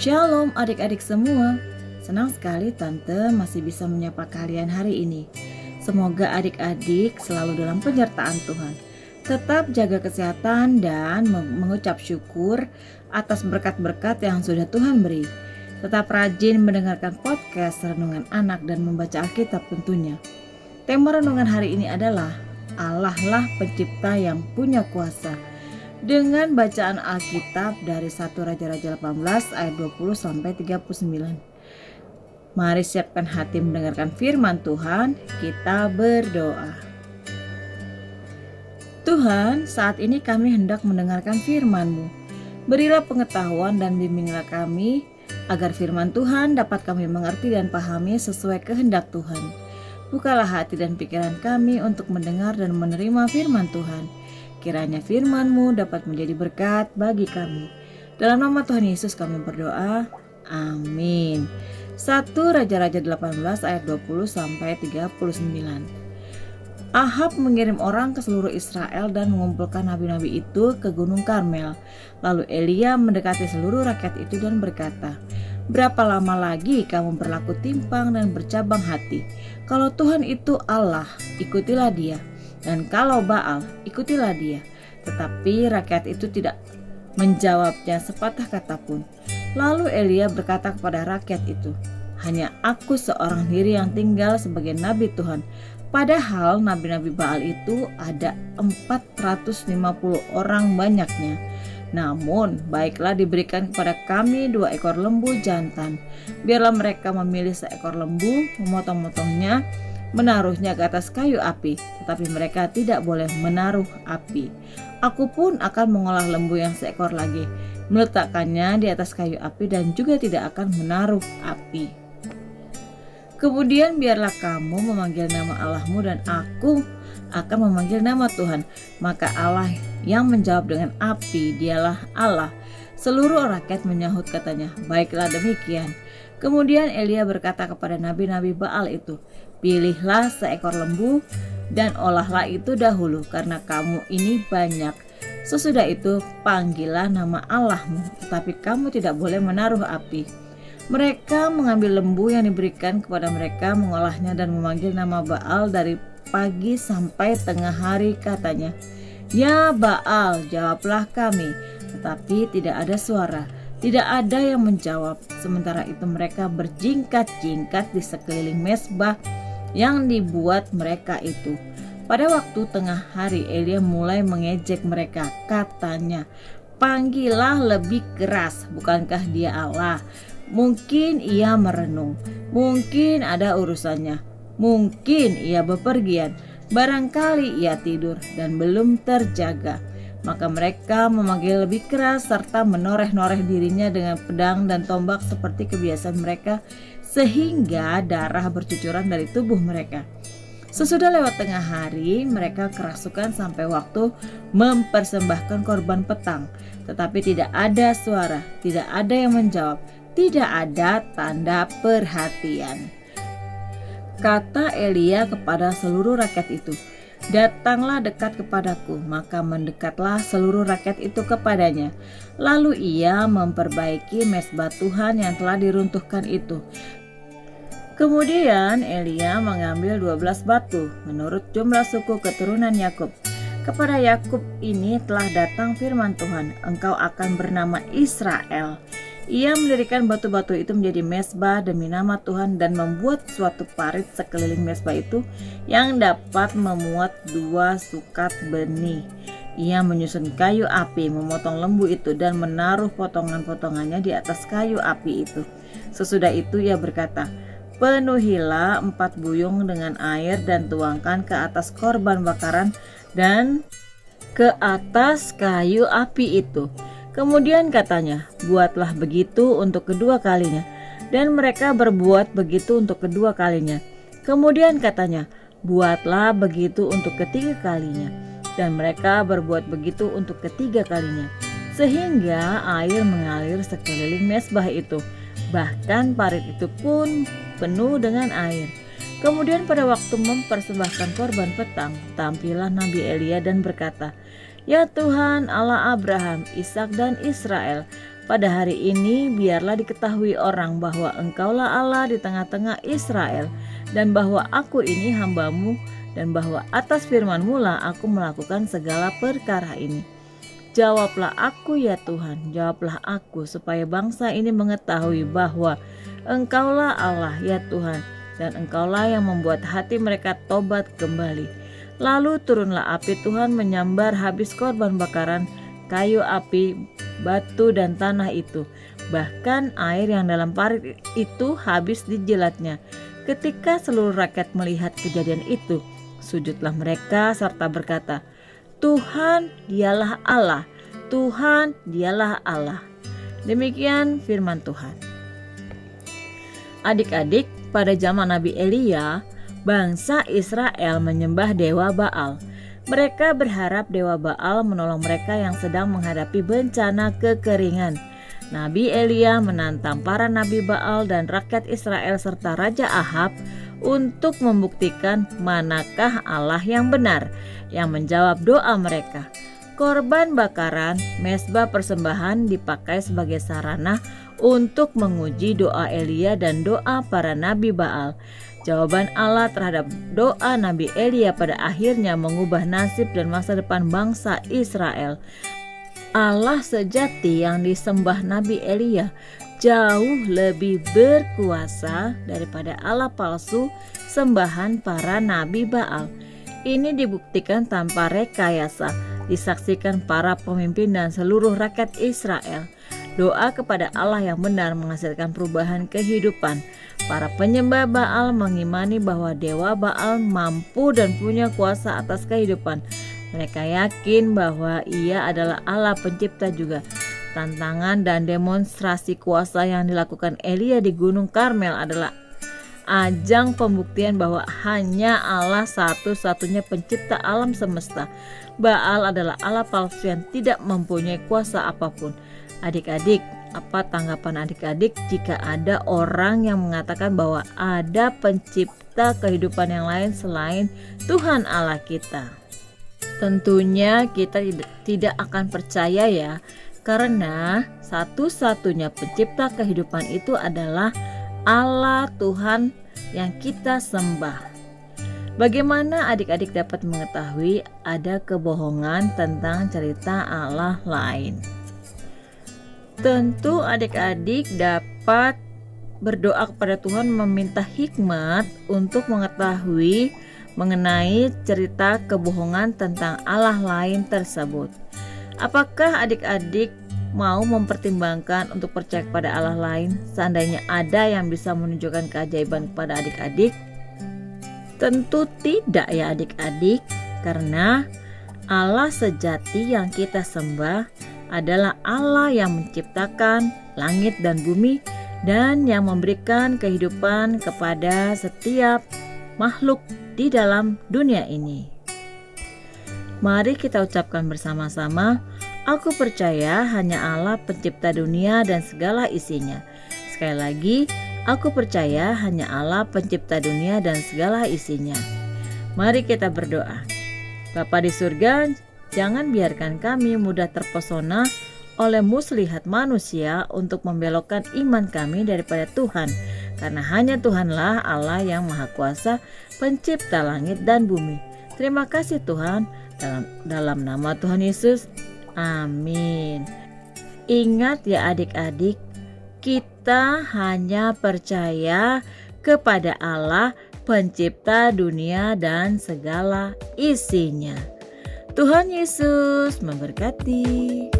Shalom adik-adik semua. Senang sekali Tante masih bisa menyapa kalian hari ini. Semoga adik-adik selalu dalam penyertaan Tuhan. Tetap jaga kesehatan dan mengucap syukur atas berkat-berkat yang sudah Tuhan beri. Tetap rajin mendengarkan podcast renungan anak dan membaca Alkitab tentunya. Tema renungan hari ini adalah Allah lah pencipta yang punya kuasa. Dengan bacaan Alkitab dari 1 Raja-Raja 18 ayat 20 sampai 39. Mari siapkan hati mendengarkan firman Tuhan, kita berdoa. Tuhan, saat ini kami hendak mendengarkan firman-Mu. Berilah pengetahuan dan bimbinglah kami agar firman Tuhan dapat kami mengerti dan pahami sesuai kehendak Tuhan. Bukalah hati dan pikiran kami untuk mendengar dan menerima firman Tuhan. Kiranya firman-Mu dapat menjadi berkat bagi kami. Dalam nama Tuhan Yesus kami berdoa. Amin. 1 Raja-Raja 18 ayat 20 sampai 39. Ahab mengirim orang ke seluruh Israel dan mengumpulkan nabi-nabi itu ke Gunung Karmel. Lalu Elia mendekati seluruh rakyat itu dan berkata, Berapa lama lagi kamu berlaku timpang dan bercabang hati? Kalau Tuhan itu Allah, ikutilah dia. Dan kalau Baal, ikutilah dia. Tetapi rakyat itu tidak menjawabnya sepatah kata pun. Lalu Elia berkata kepada rakyat itu, Hanya aku seorang diri yang tinggal sebagai nabi Tuhan. Padahal nabi-nabi Baal itu ada 450 orang banyaknya. Namun, baiklah diberikan kepada kami dua ekor lembu jantan. Biarlah mereka memilih seekor lembu, memotong-motongnya, menaruhnya ke atas kayu api, tetapi mereka tidak boleh menaruh api. Aku pun akan mengolah lembu yang seekor lagi, meletakkannya di atas kayu api dan juga tidak akan menaruh api. Kemudian biarlah kamu memanggil nama Allahmu dan aku akan memanggil nama Tuhan. Maka Allah yang menjawab dengan api, dialah Allah. Seluruh rakyat menyahut katanya, baiklah demikian. Kemudian Elia berkata kepada nabi-nabi Baal itu, pilihlah seekor lembu dan olahlah itu dahulu karena kamu ini banyak. Sesudah itu panggillah nama Allahmu, tetapi kamu tidak boleh menaruh api. Mereka mengambil lembu yang diberikan kepada mereka, mengolahnya dan memanggil nama Baal dari pagi sampai tengah hari katanya. Ya Baal, jawablah kami. Tetapi tidak ada suara, tidak ada yang menjawab. Sementara itu mereka berjingkat-jingkat di sekeliling mesbah yang dibuat mereka itu. Pada waktu tengah hari Elia mulai mengejek mereka. Katanya, panggillah lebih keras, bukankah dia Allah? Mungkin ia merenung, mungkin ada urusannya, mungkin ia bepergian, barangkali ia tidur dan belum terjaga. Maka mereka memanggil lebih keras serta menoreh-noreh dirinya dengan pedang dan tombak seperti kebiasaan mereka sehingga darah bercucuran dari tubuh mereka. Sesudah lewat tengah hari, mereka kerasukan sampai waktu mempersembahkan korban petang, tetapi tidak ada suara, tidak ada yang menjawab, tidak ada tanda perhatian. Kata Elia kepada seluruh rakyat itu, Datanglah dekat kepadaku, maka mendekatlah seluruh rakyat itu kepadanya. Lalu ia memperbaiki mesbah Tuhan yang telah diruntuhkan itu. Kemudian Elia mengambil 12 batu menurut jumlah suku keturunan Yakub. Kepada Yakub ini telah datang firman Tuhan, engkau akan bernama Israel. Ia mendirikan batu-batu itu menjadi mesbah demi nama Tuhan dan membuat suatu parit sekeliling mesbah itu yang dapat memuat dua sukat benih. Ia menyusun kayu api, memotong lembu itu dan menaruh potongan-potongannya di atas kayu api itu. Sesudah itu ia berkata, Penuhilah empat buyung dengan air dan tuangkan ke atas korban bakaran dan ke atas kayu api itu Kemudian katanya, buatlah begitu untuk kedua kalinya. Dan mereka berbuat begitu untuk kedua kalinya. Kemudian katanya, buatlah begitu untuk ketiga kalinya. Dan mereka berbuat begitu untuk ketiga kalinya. Sehingga air mengalir sekeliling mesbah itu. Bahkan parit itu pun penuh dengan air. Kemudian pada waktu mempersembahkan korban petang, tampillah Nabi Elia dan berkata, Ya Tuhan Allah Abraham, Ishak dan Israel, pada hari ini biarlah diketahui orang bahwa engkaulah Allah di tengah-tengah Israel dan bahwa aku ini hambamu dan bahwa atas firmanmu lah aku melakukan segala perkara ini. Jawablah aku ya Tuhan, jawablah aku supaya bangsa ini mengetahui bahwa engkaulah Allah ya Tuhan dan engkaulah yang membuat hati mereka tobat kembali. Lalu turunlah api Tuhan menyambar habis korban bakaran kayu api batu dan tanah itu. Bahkan air yang dalam parit itu habis dijilatnya. Ketika seluruh rakyat melihat kejadian itu, sujudlah mereka serta berkata, Tuhan dialah Allah, Tuhan dialah Allah. Demikian firman Tuhan. Adik-adik, pada zaman Nabi Elia, bangsa Israel menyembah dewa Baal. Mereka berharap Dewa Baal menolong mereka yang sedang menghadapi bencana kekeringan. Nabi Elia menantang para nabi Baal dan rakyat Israel serta Raja Ahab untuk membuktikan manakah Allah yang benar yang menjawab doa mereka. Korban bakaran, mesbah persembahan dipakai sebagai sarana untuk menguji doa Elia dan doa para nabi Baal. Jawaban Allah terhadap doa Nabi Elia pada akhirnya mengubah nasib dan masa depan bangsa Israel. Allah sejati yang disembah Nabi Elia jauh lebih berkuasa daripada Allah palsu sembahan para nabi Baal. Ini dibuktikan tanpa rekayasa, disaksikan para pemimpin dan seluruh rakyat Israel. Doa kepada Allah yang benar menghasilkan perubahan kehidupan Para penyembah Baal mengimani bahwa dewa Baal mampu dan punya kuasa atas kehidupan. Mereka yakin bahwa ia adalah Allah pencipta juga. Tantangan dan demonstrasi kuasa yang dilakukan Elia di Gunung Karmel adalah ajang pembuktian bahwa hanya Allah satu-satunya pencipta alam semesta. Baal adalah Allah palsu yang tidak mempunyai kuasa apa pun. Adik-adik, apa tanggapan adik-adik jika ada orang yang mengatakan bahwa ada pencipta kehidupan yang lain selain Tuhan Allah kita? Tentunya kita tidak akan percaya ya, karena satu-satunya pencipta kehidupan itu adalah Allah Tuhan yang kita sembah. Bagaimana adik-adik dapat mengetahui ada kebohongan tentang cerita Allah lain? Tentu adik-adik dapat berdoa kepada Tuhan meminta hikmat untuk mengetahui mengenai cerita kebohongan tentang Allah lain tersebut. Apakah adik-adik mau mempertimbangkan untuk percaya kepada Allah lain seandainya ada yang bisa menunjukkan keajaiban kepada adik-adik? Tentu tidak ya adik-adik, karena Allah sejati yang kita sembah adalah Allah yang menciptakan langit dan bumi dan yang memberikan kehidupan kepada setiap makhluk di dalam dunia ini. Mari kita ucapkan bersama-sama, aku percaya hanya Allah pencipta dunia dan segala isinya. Sekali lagi, aku percaya hanya Allah pencipta dunia dan segala isinya. Mari kita berdoa. Bapa di surga, Jangan biarkan kami mudah terpesona oleh muslihat manusia untuk membelokkan iman kami daripada Tuhan, karena hanya Tuhanlah Allah yang Maha Kuasa, Pencipta langit dan bumi. Terima kasih Tuhan, dalam, dalam nama Tuhan Yesus, amin. Ingat ya adik-adik, kita hanya percaya kepada Allah, Pencipta dunia dan segala isinya. Tuhan Yesus memberkati.